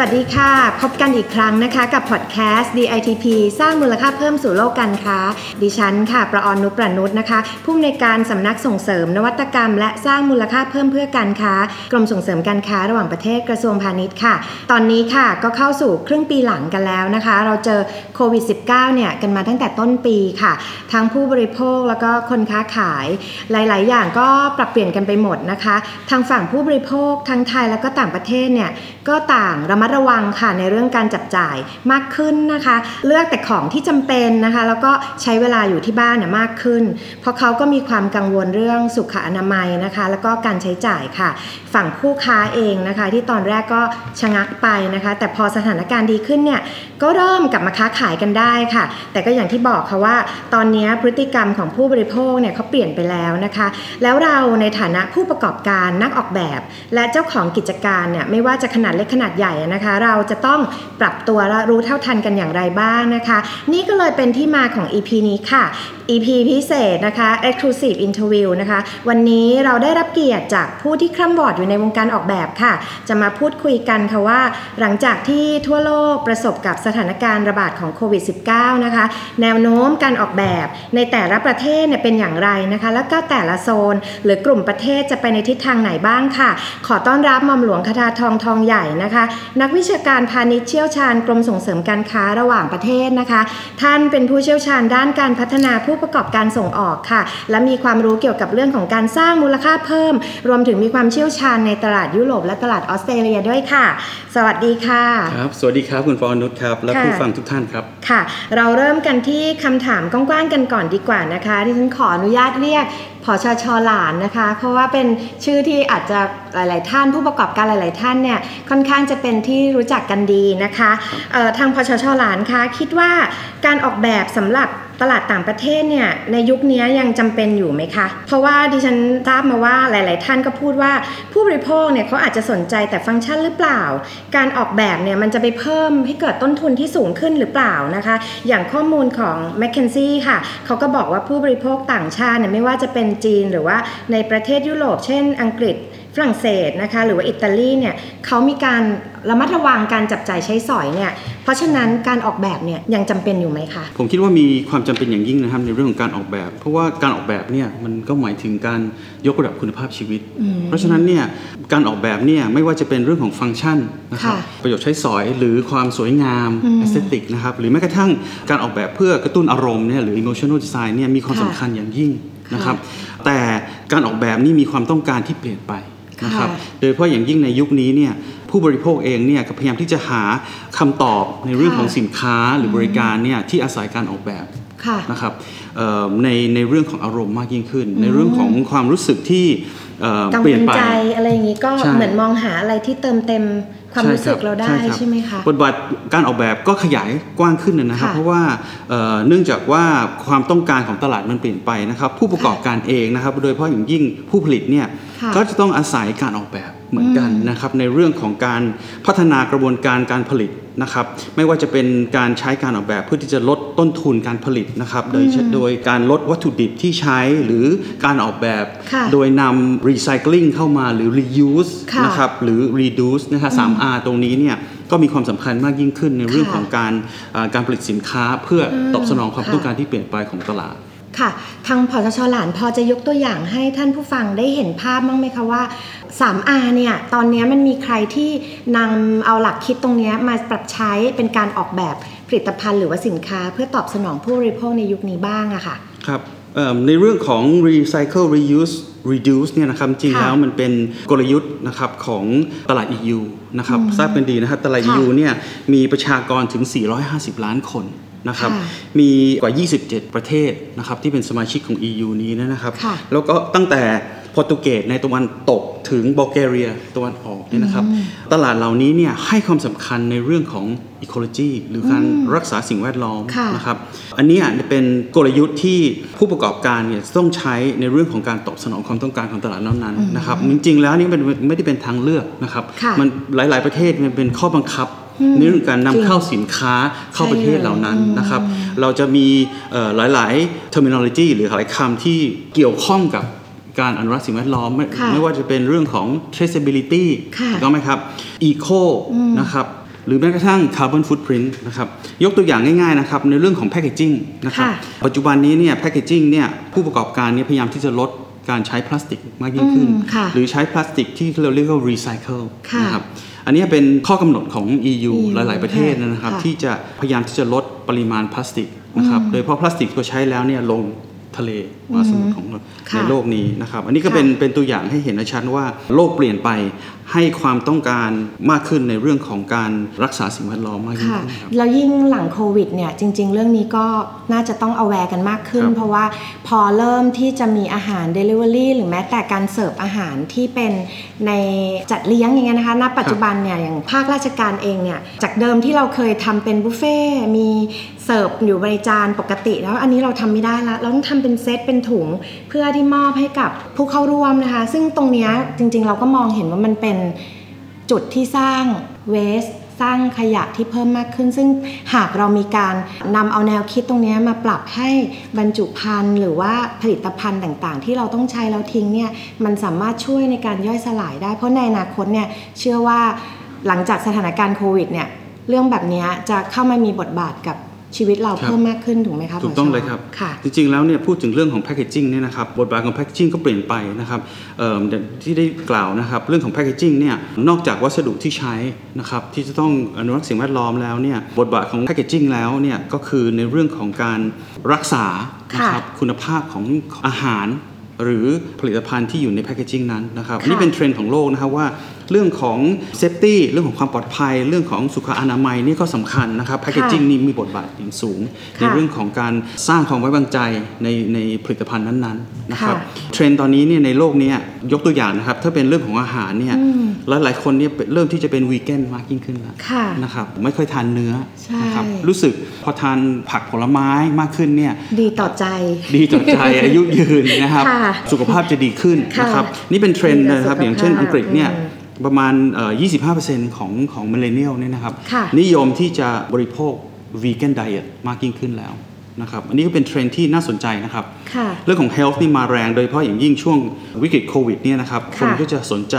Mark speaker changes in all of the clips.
Speaker 1: วัสดีค่ะ พบกันอีกครั้งนะคะ กับพอดแคสต์ DITP สร้างมูลค่าเพิ่มสู่โลกการค้า ดิฉันค่ะ ประออนนุประนุษนะคะ ผู้อำนวยการสำนักส่งเสริม นวัตกรรม และสร้างมูลค่าเพิ่มเพื่อการค้า กรมส่งเสริมการค้าระหว่างประเทศกระทรวงพาณิชย์ค่ะ ตอนนี้ค่ะก็เข้าสู่ครึ่งปีหลังกันแล้วนะคะ เราเจอโควิด -19 เนี่ยกันมาตั้งแต่ต้นปีค่ะ ทั้งผู้บริโภคแล้วก็คนค้าขาย หลาย ๆ อย่างก็ปรับเปลี่ยนกันไปหมดนะคะ ทางฝั่งผู้บริโภคทั้งไทยแล้วก็ต่างประเทศเนี่ยก็ต่างระมัดระวังค่ะในเรื่องการจับจ่ายมากขึ้นนะคะ เลือกแต่ของที่จำเป็นนะคะ แล้วก็ใช้เวลาอยู่ที่บ้านน่ะมากขึ้น เพราะเขาก็มีความกังวลเรื่องสุขอนามัยนะคะ แล้วก็การใช้จ่ายค่ะ ฝั่งผู้ค้าเองนะคะ ที่ตอนแรกก็ชะงักไปนะคะ แต่พอสถานการณ์ดีขึ้นเนี่ยก็เริ่มกลับมาค้าขายกันได้ค่ะ แต่ก็อย่างที่บอกค่ะว่า ตอนนี้พฤติกรรมของผู้บริโภคเนี่ยเขาเปลี่ยนไปแล้วนะคะ แล้วเราในฐานะผู้ประกอบการนักออกแบบ และเจ้าของกิจการเนี่ยไม่ว่าจะขนาดเล็กขนาดใหญ่นะคะ เราจะต้องปรับตัวและรู้เท่าทันกันอย่างไรบ้างนะคะ นี่ก็เลยเป็นที่มาของ EP นี้ค่ะ EP พิเศษนะคะ Exclusive Interview นะคะ วันนี้เราได้รับเกียรติจากผู้ที่คร่ำวอดอยู่ในวงการออกแบบค่ะ จะมาพูดคุยกันค่ะว่า หลังจากที่ทั่วโลกประสบกับสถานการณ์ระบาดของโควิด -19 นะคะ แนวโน้มการออกแบบในแต่ละประเทศเนี่ยเป็นอย่างไรนะคะ แล้วก็แต่ละโซน หรือกลุ่มประเทศจะไปในทิศทางไหนบ้างค่ะ ขอต้อนรับหมอมหลวงคทาทองทองใหญ่นะคะ นักวิชาการพาณิชย์เชี่ยวชาญกรมส่งเสริมการค้าระหว่างประเทศนะคะ ท่านเป็นผู้เชี่ยวชาญด้านการพัฒนาผู้ประกอบการส่งออกค่ะ และมีความรู้เกี่ยวกับเรื่องของการสร้างมูลค่าเพิ่ม รวมถึงมีความเชี่ยวชาญในตลาดยุโรปและตลาดออสเตรเลียด้วยค่ะ สวัสดีค่ะ
Speaker 2: ครับสวัสดีครับคุณฟอนุชครับและ
Speaker 1: ค่ะ
Speaker 2: ผู้ฟังทุกท่านครับ
Speaker 1: ค่ะ เราเริ่มกันที่คำถามกว้างๆกันก่อนดีกว่านะคะที่ฉันขออนุญาตเรียก ผอชชหลานนะคะ เพราะว่าเป็นชื่อที่อาจจะหลาย ๆ ท่านผู้ประกอบการหลาย ๆ ท่านเนี่ยค่อนข้างจะเป็นที่รู้จักกันดีนะคะทางพอชชหลานคะคิดว่าการออกแบบสำหรับตลาดต่างประเทศเนี่ยในยุคนี้ยังจำเป็นอยู่ไหมคะ เพราะว่าดิฉันทราบมาว่าหลาย ๆ ท่านก็พูดว่าผู้บริโภคเนี่ยเขาอาจจะสนใจแต่ฟังก์ชันหรือเปล่า การออกแบบเนี่ยมันจะไปเพิ่มให้เกิดต้นทุนที่สูงขึ้นหรือเปล่านะคะ อย่างข้อมูลของ m c k เคนซี่ค่ะเขาก็บอกว่าผู้บริโภคต่างชาติเนี่ยไม่ว่าจะเป็นจีนหรือว่าในประเทศยุโรปเช่น อังกฤษ รั่งเศสนะคะหรือว่าอิตาลีเนี่ยเขามีการระมัดระวังการจับจ่ายใช้สอยเนี่ยเพราะฉะนั้นการออกแบบเนี่ยยังจำเป็นอยู่ไหมคะ
Speaker 2: ผมคิดว่ามีความจำเป็นอย่างยิ่งนะครับในเรื่องของการออกแบบ เพราะว่าการออกแบบเนี่ยมันก็หมายถึงการยกระดับคุณภาพชีวิต เพราะฉะนั้นเนี่ยการออกแบบเนี่ยไม่ว่าจะเป็นเรื่องของฟังก์ชันนะครับ
Speaker 1: ค่ะ
Speaker 2: ประโยชน์ใช้สอยหรือความสวยงาม aesthetic นะครับหรือแม้กระทั่งการออกแบบเพื่อกระตุ้นอารมณ์เนี่ยหรือ emotional design เนี่ยมีความ
Speaker 1: ค่ะ
Speaker 2: สำคัญอย่างยิ่งนะครับแต่การออกแบบนี่มีความต้องการที่เปลี่ยนไป นะครับ
Speaker 1: ค่ะ
Speaker 2: โดยเฉพาะอย่างยิ่งในยุคนี้เนี่ยผู้บริโภคเองเนี่ยก็พยายามที่จะหาคำตอบในเรื่องของสินค้าหรือบริการเนี่ยที่อาศัยการออกแบบ
Speaker 1: ค่ะ
Speaker 2: นะครับเอ่อในในเรื่องของอารมณ์มากยิ่งขึ้น ในเรื่องของความรู้สึกที่เอ่อ
Speaker 1: กัง
Speaker 2: เป
Speaker 1: ว
Speaker 2: ลี่ยน
Speaker 1: ล
Speaker 2: ไป
Speaker 1: ใจอะไรอย่างนี้ก็
Speaker 2: ใช่
Speaker 1: เหมือนมองหาอะไรที่เติมเต็มความรู้สึกเราได้
Speaker 2: คบ
Speaker 1: ใช่ไหมคะ
Speaker 2: บทบาทการออกแบบก็ขยายกว้างขึ้นนะครับ
Speaker 1: ค่ะ
Speaker 2: เพราะว่าเอ่อเนื่องจากว่าความต้องการของตลาดมันเปลี่ยนไปนะครับ ผู้ประกอบการเองนะครับ โดยเฉพาะอย่างยิ่งผู้ผลิตเนี่ย
Speaker 1: ค่ะ
Speaker 2: ก็จะต้องอาศัยการออกแบบเหมือนกัน
Speaker 1: อืม
Speaker 2: นะครับในเรื่องของการพัฒนากระบวนการการผลิตนะครับไม่ว่าจะเป็นการใช้การออกแบบเพื่อที่จะลดต้นทุนการผลิตนะครับโดยโดยการลดวัตถุดิบที่ใช้หรือการออกแบบ
Speaker 1: ค่ะ
Speaker 2: โดยนำ recycling เข้ามาหรือ reuse
Speaker 1: ค่ะ
Speaker 2: นะครับหรือ reduce นะคะสาม R ตรงนี้เนี่ยก็มีความสำคัญมากยิ่งขึ้นในเรื่อง
Speaker 1: ค่ะ
Speaker 2: ของการเอ่อการผลิตสินค้าเพื่ออ
Speaker 1: ม
Speaker 2: ตอบสนองความ
Speaker 1: ค่ะ
Speaker 2: ต้องการที่เปลี่ยนไปของตลาด
Speaker 1: ค่ะ ทางพอชชหลานพอจะยกตัวอย่างให้ท่านผู้ฟังได้เห็นภาพบ้างไหมคะว่า 3R เนี่ยตอนนี้มันมีใครที่นำเอาหลักคิดตรงเนี้ยมาปรับใช้เป็นการออกแบบผลิตภัณฑ์หรือว่าสินค้า เพื่อตอบสนองผู้บริโภคในยุคนี้บ้างอะค่ะ
Speaker 2: ครับเอิ่มในเรื่องของ recycle reuse reduce เนี่ยนะครับจริง
Speaker 1: ค่ะ
Speaker 2: แล้วมันเป็นกลยุทธ์นะครับของตลาด EU นะครับทราบกันดีนะครับตลาด
Speaker 1: ค่ะ
Speaker 2: EU เนี่ยมีประชากรถึง 450 ล้านคน นะครับ
Speaker 1: ค่ะ
Speaker 2: มีกว่า 27 ประเทศนะครับที่เป็นสมาชิกของ EU นี้นะครับ
Speaker 1: ค่ะ
Speaker 2: แล้วก็ตั้งแต่โปรตุเกสในตะวันตกถึงบัลแกเรียตะวันออกเนี่ยนะครับ ตลาดเหล่านี้เนี่ยให้ความสำคัญในเรื่องของ ecology หรือการรักษาสิ่งแวดล้อม
Speaker 1: ค่ะ
Speaker 2: นะครับ อันเนี้ยเป็นกลยุทธ์ที่ผู้ประกอบการเนี่ยต้องใช้ในเรื่องของการตอบสนองความต้องการของตลาดนั้นๆนะครับ จริงๆแล้วนี่มันไม่ได้เป็นทางเลือกนะครับ
Speaker 1: ค่ะ
Speaker 2: มันหลาย ๆประเทศมันเป็นข้อบังคับ ในเรื่องการนำเข้าสินค้าเข้าประเทศเหล่านั้นนะครับ เราจะมีเอ่อหลายๆ terminology หรือหลายคำที่เกี่ยวข้องกับการอนุรักษ์สิ่งแวดล้อมไม่
Speaker 1: ค่ะ
Speaker 2: ไม่ว่าจะเป็นเรื่องของ traceability
Speaker 1: ค่ะ
Speaker 2: ถูกต้องไหมครับ eco นะครับหรือแม้กระทั่ง carbon footprint นะครับยกตัวอย่างง่ายๆนะครับในเรื่องของ packaging นะครับ
Speaker 1: ค่ะ
Speaker 2: ปัจจุบันนี้เนี่ย packaging เนี่ยผู้ประกอบการเนี่ยพยายามที่จะลดการใช้พลาสติกมากยิ่งขึ้น
Speaker 1: อืมค่ะ
Speaker 2: หรือใช้พลาสติกที่เราเรียกว่า recycle
Speaker 1: ค่ะ
Speaker 2: นะครับ อันนี้เป็นข้อกำหนดของ EU
Speaker 1: EU
Speaker 2: หลาย ๆ ประเทศนะครับ
Speaker 1: ค่ะ
Speaker 2: ที่จะพยายามที่จะลดปริมาณพลาสติกนะครับโดยเฉพาะพลาสติกที่เราใช้แล้วเนี่ยลงทะเลมหาสมุทรของเรา
Speaker 1: ค่ะ
Speaker 2: ในโลกนี้นะครับ อันนี้ก็
Speaker 1: ค่ะ
Speaker 2: เป็นเป็นตัวอย่างให้เห็นได้ชัดว่าโลกเปลี่ยนไป ให้ความต้องการมากขึ้นในเรื่องของการรักษาสิ่งแวดล้อมมากยิ่ง
Speaker 1: ค่ะ
Speaker 2: ขึ้นครับ
Speaker 1: แล้วยิ่งหลังโควิดเนี่ยจริง ๆ เรื่องนี้ก็น่าจะต้องเอาแวร์กันมากขึ้น
Speaker 2: ครับ
Speaker 1: เพราะว่าพอเริ่มที่จะมีอาหาร Delivery หรือแม้แต่การเสิร์ฟอาหารที่เป็นในจัดเลี้ยงอย่างเงี้ยนะคะณปัจจุบันเนี่ยอย่างภาคราชการเองเนี่ยจากเดิมที่เราเคยทำเป็นบุฟเฟ่ต์มีเสิร์ฟอยู่บริจานปกติ แล้วอันนี้เราทำไม่ได้ละเราต้องทำเป็นเซตเป็นถุงเพื่อที่มอบให้กับผู้เข้าร่วมนะคะ ซึ่งตรงเนี้ยจริงๆ เราก็มองเห็นว่ามันเป็นจุดที่สร้างเวสสร้างขยะที่เพิ่มมากขึ้น ซึ่งหากเรามีการนำเอาแนวคิดตรงนี้มาปรับให้บรรจุภัณฑ์หรือว่าผลิตภัณฑ์ต่างๆ ที่เราต้องใช้แล้วทิ้งเนี่ยมันสามารถช่วยในการย่อยสลายได้ เพราะในอนาคตเนี่ยเชื่อว่าหลังจากสถานการณ์โควิดเนี่ยเรื่องแบบนี้จะเข้ามามีบทบาทกับ ชีวิตเรา
Speaker 2: ครับ
Speaker 1: เพิ่มมากขึ้นถูกไหมคะ
Speaker 2: ถูกต้อง
Speaker 1: หมด
Speaker 2: เลยครับ
Speaker 1: ค่ะ
Speaker 2: จริงๆแล้วเนี่ยพูดถึงเรื่องของแพ c เกจิ้งเนี่ยนะครับบทบาทของแพ c เกจิ้งก็เปลี่ยนไปนะครับเอิ่มอย่างที่ได้กล่าวนะครับเรื่องของแพ c เกจิ้งเนี่ยนอกจากวัสดุที่ใช้นะครับที่จะต้องอนุรักษ์สิ่งแวดล้อมแล้วเนี่ยบทบาทของแพ c เกจิ้งแล้วเนี่ยก็คือในเรื่องของการรักษานะครับคุณภาพของอาหารหรือผลิตภัณฑ์ที่อยู่ในแพ c เกจิ้งนั้นนะครับ
Speaker 1: ค่ะ
Speaker 2: นี่เป็นเทรนด์ของโลกนะครับว่า เรื่องของ safety เรื่องของความปลอดภัย เรื่องของสุขอนามัยนี่ก็สำคัญนะครับแพ c เกจิ้งนี่มีบทบาทอย่างสูง ใน
Speaker 1: ค่ะ
Speaker 2: เรื่องของการสร้างความไว้วางใจในในผลิตภัณฑ์นั้นๆนะครับ
Speaker 1: ค่ะ
Speaker 2: เทรนด์ตอนนี้เนี่ยในโลกเนี้ยกตัวอย่างนะครับถ้าเป็นเรื่องของอาหารเนี่ยหลายหลายๆคนเนี่ยเริ่มที่จะเป็นวีแกนมากยิ่งขึ้นแล้ว
Speaker 1: ค่ะ
Speaker 2: นะครับไม่ค่อยทานเนื้อ
Speaker 1: ใช่
Speaker 2: นะครับรู้สึกพอทานผักผลไม้มากขึ้นเนี่ย
Speaker 1: ดีต่อใจ
Speaker 2: ดีต่อใจอายุยืนนะครับ
Speaker 1: ค่ะ
Speaker 2: สุขภาพจะดีขึ้น
Speaker 1: ค่ะ
Speaker 2: นะครับนี่เป็นเทรนด์
Speaker 1: ดีต่อ
Speaker 2: นะครับ
Speaker 1: สุขภาพ
Speaker 2: อย่างเช่นอังกฤษเนี่ย
Speaker 1: อืม
Speaker 2: ประมาณเอ่อ25%ของของ millennial เนี่ยนะครับ
Speaker 1: ค่ะ
Speaker 2: นิยมที่จะบริโภค vegan diet มากยิ่งขึ้นแล้ว นะครับอันนี้ก็เป็นเทรนด์ที่น่าสนใจนะครับ
Speaker 1: ค่ะ
Speaker 2: เรื่องของ health นี่มาแรงโดยเฉพาะอย่างยิ่งช่วงวิกฤตโควิดเนี่ยนะครับ
Speaker 1: ค่ะค
Speaker 2: นก็จะสนใจ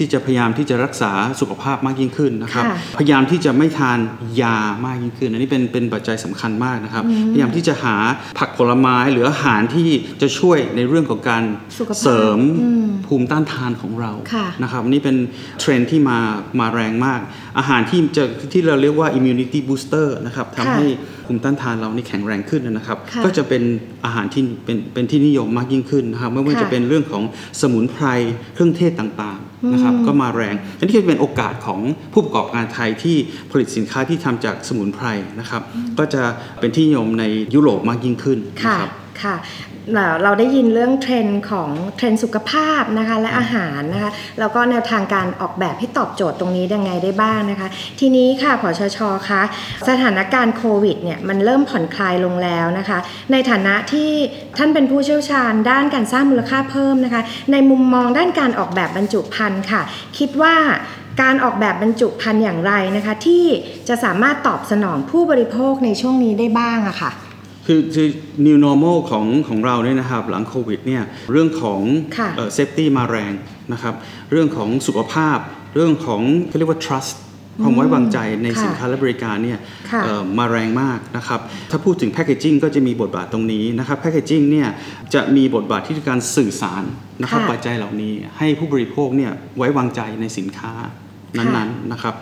Speaker 2: ที่จะพยายามที่จะรักษาสุขภาพมากยิ่งขึ้นนะครับ
Speaker 1: ค่ะ
Speaker 2: พยายามที่จะไม่ทานยามากยิ่งขึ้น อันนี้เป็นเป็นปัจจัยสำคัญมากนะครับ พยายามที่จะหาผักผลไม้หรืออาหารที่จะช่วยในเรื่องของการ
Speaker 1: สุขภาพ
Speaker 2: เสริม
Speaker 1: อืม
Speaker 2: ภูมิต้านทานของเรา
Speaker 1: ค่ะ
Speaker 2: นะครับอันนี่เป็นเทรนด์ที่มามาแรงมาก อาหารที่จะที่เราเรียกว่า immunity booster นะครับทำ
Speaker 1: ค่ะ
Speaker 2: ให้ภูมิต้านทานเรานี่แข็งแรงขึ้นนะครับ
Speaker 1: ค่ะ
Speaker 2: ก็จะเป็นอาหารที่เป็นเป็นที่นิยมมากยิ่งขึ้นนะครับไม่ว่า
Speaker 1: ค่ะ
Speaker 2: จะเป็นเรื่องของสมุนไพรเครื่องเทศต่างๆนะครับก็มาแรงอันนี้ก็เป็นโอกาสของผู้ประกอบการไทยที่ผลิตสินค้าที่ทำจากสมุนไพรนะครับ ก็จะเป็นที่นิยมในยุโรปมากยิ่งขึ้น
Speaker 1: ค่ะ
Speaker 2: นะครับ
Speaker 1: ค่ะ เราได้ยินเรื่องเทรนด์ของเทรนด์สุขภาพนะคะและอาหารนะคะแล้วก็แนวทางการออกแบบให้ตอบโจทย์ตรงนี้ยังไงได้บ้างนะคะ ทีนี้ค่ะผอชชคะสถานการณ์โควิดเนี่ยมันเริ่มผ่อนคลายลงแล้วนะคะ ในฐานะที่ท่านเป็นผู้เชี่ยวชาญด้านการสร้างมูลค่าเพิ่มนะคะ ในมุมมองด้านการออกแบบบรรจุภัณฑ์ค่ะ คิดว่าการออกแบบบรรจุภัณฑ์อย่างไรนะคะ ที่จะสามารถตอบสนองผู้บริโภคในช่วงนี้ได้บ้างอะค่ะ
Speaker 2: คือคือ new normal ของของเราเนี่ยนะครับ หลังโควิดเนี่ยเรื่องของ
Speaker 1: ค่ะ
Speaker 2: safety มาแรงนะครับ เรื่องของสุขภาพ เรื่องของเขาเรียกว่า trust ความไว้วางใจใน
Speaker 1: ค่ะ
Speaker 2: สินค้าและบริการเนี่ย
Speaker 1: ค่ะ
Speaker 2: เอ่อมาแรงมากนะครับ ถ้าพูดถึงแพ c เกจิ้งก็จะมีบทบาทตรงนี้นะครับแพ c เกจิ้งเนี่ยจะมีบทบาทที่การสื่อสารนะครับ
Speaker 1: ค่ะ
Speaker 2: ปัจจัยเหล่านี้ให้ผู้บริโภคเนี่ยไว้วางใจในสินค้า นั้นๆนะครับ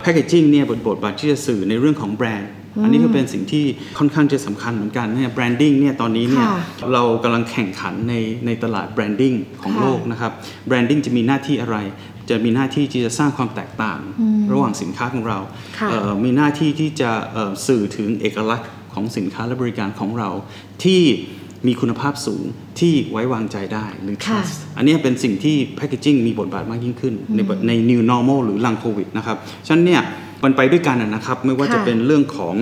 Speaker 2: แพ c เกจิ้งเนี่ยบทบทบาทที่จะสื่อในเรื่องของแบรนด์อันนี้ก็เป็นสิ่งที่ค่อนข้างจะสำคัญเหมือนกันเนี่ย branding เนี่ยตอนนี้เนี่ย
Speaker 1: ค่ะ
Speaker 2: เรากำลังแข่งขันในในตลาด branding ของ
Speaker 1: ค่ะ
Speaker 2: โลกนะครับ branding จะมีหน้าที่อะไร จะมีหน้าที่ที่จะสร้างความแตกต่าง ระหว่างสินค้าของเรา
Speaker 1: ค่ะ
Speaker 2: เอ่อมีหน้าที่ที่จะเอ่อสื่อถึงเอกลักษณ์ของสินค้าและบริการของเราที่ มีคุณภาพสูงที่ไว้วางใจได้หรือ
Speaker 1: ค่ะ
Speaker 2: trust อันนี้เป็นสิ่งที่แพ c เกจิ้งมีบทบาทมากยิ่งขึ้น ในแบบใน new normal หรือหลังโควิดนะครับฉะนั้นเนี่ยมันไปด้วยกันนะนะครับ ไม่ว่า
Speaker 1: ค่ะ
Speaker 2: จะเป็นเรื่องของ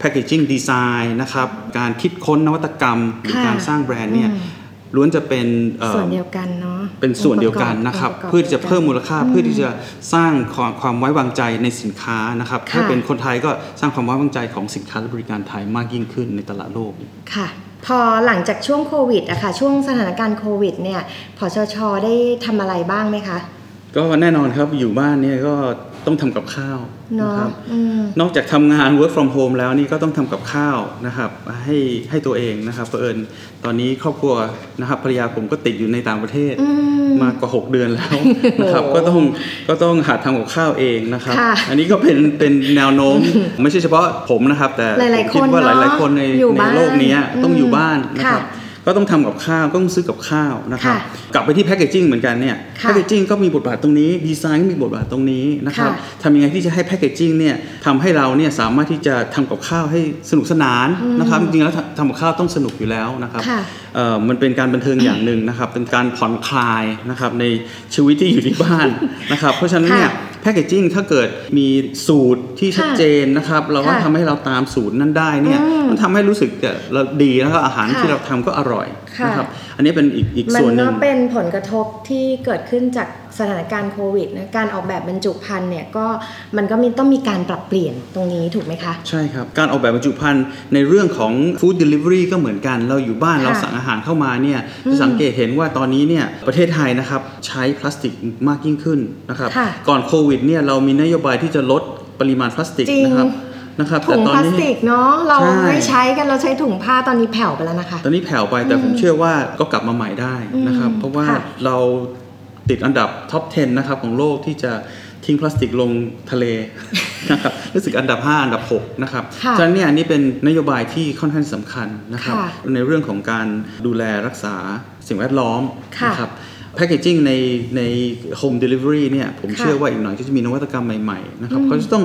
Speaker 2: packaging design นะครับการคิดค้นนวัตกรรม หรือ
Speaker 1: ค่ะ
Speaker 2: การสร้างแบรนด์เนี่ย
Speaker 1: อืม
Speaker 2: ล้วนจะเป็นเอ่อ
Speaker 1: ส่วนเดียวกันเนาะ
Speaker 2: เป็นส่วนเดียวกันนะครับ
Speaker 1: งปก
Speaker 2: เพื่อที่จะเพิ่มมูลค่า
Speaker 1: อื
Speaker 2: เพื่อที่จะสร้างความความไว้วางใจในสินค้านะครับ
Speaker 1: ค่ะ
Speaker 2: ถ้าเป็นคนไทยก็สร้างความไว้วางใจของสินค้าและบริการไทยมากยิ่งขึ้นในตลาดโลก
Speaker 1: ค่ะ พอหลังจากช่วงโควิดอะค่ะช่วงสถานการณ์โควิดเนี่ยพอชชได้ทำอะไรบ้างไหมคะ
Speaker 2: ก็แน่นอนครับอยู่บ้านเนี่ยก็ ต้องทำกับข้าว
Speaker 1: เนาะ
Speaker 2: นะครับ
Speaker 1: อืม
Speaker 2: นอกจากทำงาน work from home แล้วนี่ก็ต้องทำกับข้าวนะครับให้ให้ตัวเองนะครับเผอิญตอนนี้ครอบครัวนะครับภรรยาผมก็ติดอยู่ในต่างประเทศ
Speaker 1: อืม
Speaker 2: มากกว่า 6 เดือนแล้วนะครับ
Speaker 1: โอ้
Speaker 2: ก็ต้องก็ต้องหัดทำกับข้าวเองนะครับ
Speaker 1: ค่ะ
Speaker 2: อันนี้ก็เป็นเป็นแนวโน้มไม่ใช่เฉพาะผมนะครับ แต่
Speaker 1: หลายๆ
Speaker 2: ผมคิดว่า
Speaker 1: คน
Speaker 2: ห
Speaker 1: เนอะ
Speaker 2: ลาย ๆ คนใน
Speaker 1: อยู่
Speaker 2: ใน
Speaker 1: บ้าน
Speaker 2: โลกเนี้ยต้องอยู่
Speaker 1: อืม
Speaker 2: บ้านนะครับ
Speaker 1: ค่ะ
Speaker 2: ก็ต้องทำกับข้าวก็ต้องซื้อกับข้าวนะครับ
Speaker 1: ค่ะ
Speaker 2: กลับไปที่แพ c เกจิ้งเหมือนกันเนี่ย
Speaker 1: ค่ะ
Speaker 2: แพ c เกจิ้งก็มีบทบาทตรงนี้ดีไซน์ก็มีบทบาทตรงนี้นะครับ
Speaker 1: ค่ะ
Speaker 2: ทำยังไงที่จะให้แพ c เกจิ้งเนี่ยทำให้เราเนี่ยสามารถที่จะทำกับข้าวให้สนุกสนานนะครับจริงๆแล้วทำกับข้าวต้องสนุกอยู่แล้วนะครับ
Speaker 1: ค่ะ
Speaker 2: เอ่อมันเป็นการบันเทิงอย่างหนึ่งนะครับเป็นการผ่อนคลายนะครับในชีวิตที่อยู่ที่บ้านนะครับ เพราะฉะนั้นเนี่ย
Speaker 1: ค่ะ
Speaker 2: แพ c เกจิ้งถ้าเกิดมีสูตรที่ชัดเจนนะครับเราก็
Speaker 1: ค่ะ
Speaker 2: ทำให้เราตามสูตรนั้นได้เนี่ย
Speaker 1: อืม
Speaker 2: มันทำให้รู้สึกเราดีแล้วก็อาหาร
Speaker 1: ค่ะ
Speaker 2: ที่เราทำก็อร่อย
Speaker 1: ค่ะ
Speaker 2: นะครับอันนี้เป็นอีกอีก
Speaker 1: มัน
Speaker 2: ส่วนหนึ่
Speaker 1: ก็
Speaker 2: ง
Speaker 1: เป็นผลกระทบที่เกิดขึ้นจาก สถานการณ์โควิดนะการออกแบบบรรจุภัณฑ์เนี่ยก็มันก็มีต้องมีการปรับเปลี่ยนตรงนี้ถูกไหมคะ
Speaker 2: ใช่ครับ การออกแบบบรรจุภัณฑ์ในเรื่องของ Food Delivery ก็เหมือนกัน เราอยู่บ้าน
Speaker 1: ค่ะ
Speaker 2: เราสั่งอาหารเข้ามาเนี่ยจะสังเกตเห็นว่าตอนนี้เนี่ยประเทศไทยนะครับใช้พลาสติกมากยิ่งขึ้นนะครับ
Speaker 1: ค่ะ
Speaker 2: ก่อนโควิดเนี่ยเรามีนโยบายที่จะลดปริมาณพลาสติก
Speaker 1: จริง
Speaker 2: นะครับนะครับ
Speaker 1: ถุง
Speaker 2: ตอ
Speaker 1: พ
Speaker 2: น
Speaker 1: ลาส
Speaker 2: นี้
Speaker 1: ติกเนาะเรา
Speaker 2: ใช่
Speaker 1: ไม่ใช้กันเราใช้ถุงผ้าตอนนี้แผ่วไปแล้วนะคะ
Speaker 2: ตอนนี้แผ่วไปแต่ผมเชื่อว่าก็กลับมาใหม่ได้นะครับ
Speaker 1: อืม
Speaker 2: เพราะว่า
Speaker 1: ค่ะ
Speaker 2: เรา ติดอันดับท็อป 10 นะครับของโลกที่จะทิ้งพลาสติกลงทะเลนะครับรู้สึกอันดับ 5 อันดับ 6 นะครับ
Speaker 1: ค่ะ
Speaker 2: ฉะนั้นเนี่ยอันนี้เป็นนโยบายที่ค่อนข้างสำคัญนะครับ
Speaker 1: ค่ะ
Speaker 2: ในเรื่องของการดูแลรักษาสิ่งแวดล้อม
Speaker 1: ค่ะ
Speaker 2: นะครับแพ c เกจิ้งในใน home delivery เนี่ยผม
Speaker 1: ค่ะ
Speaker 2: เชื่อว่าอีกหน่อยก็จะมีนวัตกรรมใหม่ๆนะครับเขาจะต้อง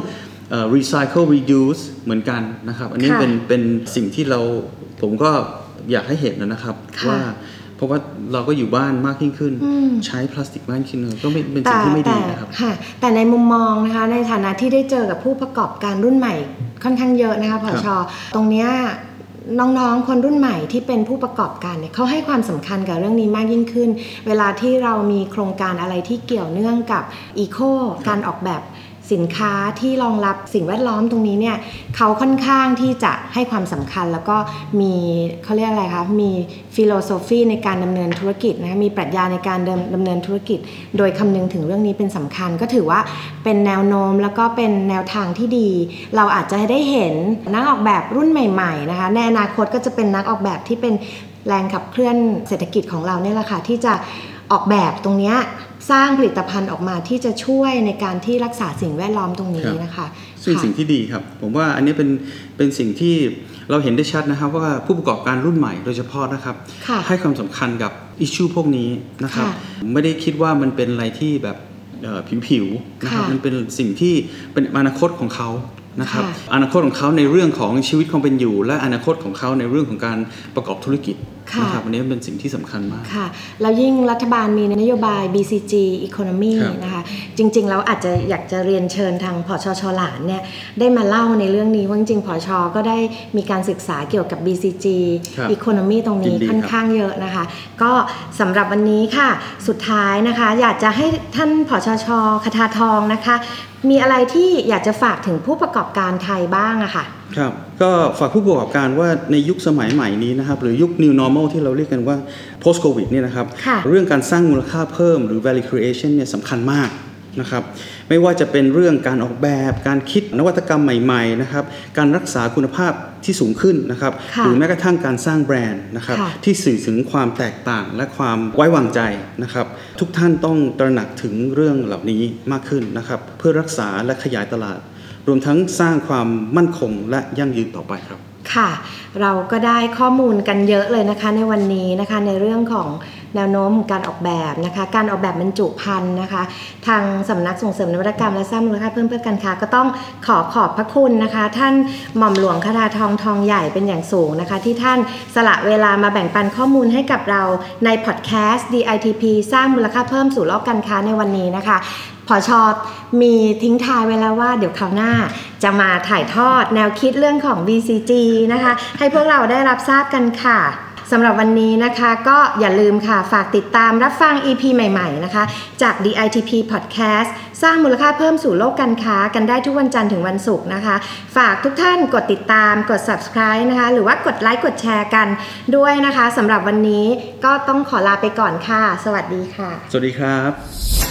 Speaker 2: เอ่อ recycle reuse เหมือนกันนะครับ อันนี้
Speaker 1: ค่ะ
Speaker 2: เป็นเป็นสิ่งที่เราผมก็อยากให้เห็นนะครับ
Speaker 1: ค่ะ
Speaker 2: ว่า เพราะว่าเราก็อยู่บ้านมากยิ่งขึ้น
Speaker 1: อืม
Speaker 2: ใช้พลาสติกมากยิ่งขึ้นก็ไม่เป็นสิ่งที่ไม่ดีนะครับ
Speaker 1: ค่ะ แต่ในมุมมองนะคะในฐานะที่ได้เจอกับผู้ประกอบการรุ่นใหม่ค่อนข้างเยอะนะคะพอชอตรงเนี้ยน้องๆ คนรุ่นใหม่ที่เป็นผู้ประกอบการเนี่ยเขาให้ความสำคัญกับเรื่องนี้มากยิ่งขึ้น เวลาที่เรามีโครงการอะไรที่เกี่ยวเนื่องกับ eco การออกแบบ สินค้าที่รองรับสิ่งแวดล้อมตรงนี้เนี่ยเขาค่อนข้างที่จะให้ความสำคัญ แล้วก็มีเขาเรียกอะไรคะมี philosophy ในการดำเนินธุรกิจนะคะมีปรัชญาในการเดิมดำเนินธุรกิจ โดยคำนึงถึงเรื่องนี้เป็นสำคัญ ก็ถือว่าเป็นแนวโน้มแล้วก็เป็นแนวทางที่ดี เราอาจจะได้เห็นนักออกแบบรุ่นใหม่ๆนะคะในอนาคตก็จะเป็นนักออกแบบที่เป็นแรงขับเคลื่อนเศรษฐกิจของเราเนี่ยแหละค่ะที่จะออกแบบตรงเนี้ย สร้างผลิตภัณฑ์ออกมาที่จะช่วยในการที่รักษาสิ่งแวดล้อมตรงนี้นะคะ
Speaker 2: ซึ่ง
Speaker 1: ค่ะ
Speaker 2: สิ่งที่ดีครับ ผมว่าอันนี้เป็นเป็นสิ่งที่เราเห็นได้ชัดนะครับว่าผู้ประกอบการรุ่นใหม่โดยเฉพาะนะครับ
Speaker 1: ค่ะ
Speaker 2: ให้ความสำคัญกับอิชชูพวกนี้นะครับ
Speaker 1: ค่ะ
Speaker 2: ไม่ได้คิดว่ามันเป็นอะไรที่แบบเอ่อผิวๆนะครับ
Speaker 1: ค่ะ
Speaker 2: มันเป็นสิ่งที่เป็นอนาคตของเขานะครับ
Speaker 1: ค่ะ
Speaker 2: อนาคตของเขาในเรื่องของชีวิตความเป็นอยู่ และอนาคตของเขาในเรื่องของการประกอบธุรกิจ
Speaker 1: ค่ะ
Speaker 2: นะครับอันนี้เป็นสิ่งที่สำคัญมาก
Speaker 1: ค่ะแล้วยิ่งรัฐบาลมีนโยบาย BCG Economy
Speaker 2: ครับ
Speaker 1: นะคะจริง ๆ แล้วอาจจะอยากจะเรียนเชิญทางพอชชหลานเนี่ยได้มาเล่าในเรื่องนี้ว่าจริงๆพอชก็ได้มีการศึกษาเกี่ยวกับ BCG
Speaker 2: ครับ
Speaker 1: Economy ตรงนี้
Speaker 2: ยินดีครับ
Speaker 1: ค่อนข้างเยอะนะคะ ก็สำหรับวันนี้ค่ะสุดท้ายนะคะอยากจะให้ท่านพอชชคทาทองนะคะ มีอะไรที่อยากจะฝากถึงผู้ประกอบการไทยบ้างอะค่ะ
Speaker 2: ครับก็ฝากผู้ประกอบการว่าในยุคสมัยใหม่นี้นะครับหรือยุค new normal ที่เราเรียกกันว่า post covid เนี่ยนะครับ
Speaker 1: ค่ะ
Speaker 2: เรื่องการสร้างมูลค่าเพิ่มหรือ value creation เนี่ยสำคัญมากนะครับไม่ว่าจะเป็นเรื่องการออกแบบ การคิดนวัตกรรมใหม่ๆนะครับการรักษาคุณภาพที่สูงขึ้นนะครับ
Speaker 1: ค่ะ
Speaker 2: หรือแม้กระทั่งการสร้างแบรนด์นะครับ
Speaker 1: ค่ะ
Speaker 2: ที่สื่อถึงความแตกต่างและความไว้วางใจนะครับทุกท่านต้องตระหนักถึงเรื่องเหล่านี้มากขึ้นนะครับเพื่อรักษาและขยายตลาด รวมทั้งสร้างความมั่นคงและยั่งยืนต่อไปครับ
Speaker 1: ค่ะ เราก็ได้ข้อมูลกันเยอะเลยนะคะในวันนี้นะคะในเรื่องของแนวโน้มการออกแบบนะคะ การออกแบบบรรจุภัณฑ์นะคะ ทางสำนักส่งเสริมนวัตกรรมและสร้างมูลค่าเพิ่มเพื่อการค้าก็ต้องขอขอบพระคุณนะคะ ท่านหม่อมหลวงคทาทองทองใหญ่เป็นอย่างสูงนะคะ ที่ท่านสละเวลามาแบ่งปันข้อมูลให้กับเราในพอดแคสต์ DITP สร้างมูลค่าเพิ่มสู่โลกการค้าในวันนี้นะคะ พอชอมีทิ้งท้ายไว้แล้วว่าเดี๋ยวคราวหน้าจะมาถ่ายทอดแนวคิดเรื่องของ BCG นะคะ ให้พวกเราได้รับทราบกันค่ะสำหรับวันนี้นะคะก็อย่าลืมค่ะฝากติดตามรับฟัง EP ใหม่ๆนะคะ จาก DITP Podcast สร้างมูลค่าเพิ่มสู่โลกการค้ากันได้ทุกวันจันทร์ถึงวันศุกร์นะคะ ฝากทุกท่านกดติดตามกด subscribe นะคะ หรือว่ากดไลค์กดแชร์กันด้วยนะคะสำหรับวันนี้ก็ต้องขอลาไปก่อนค่ะ สวัสดีค่ะ
Speaker 2: สวัสดีครับ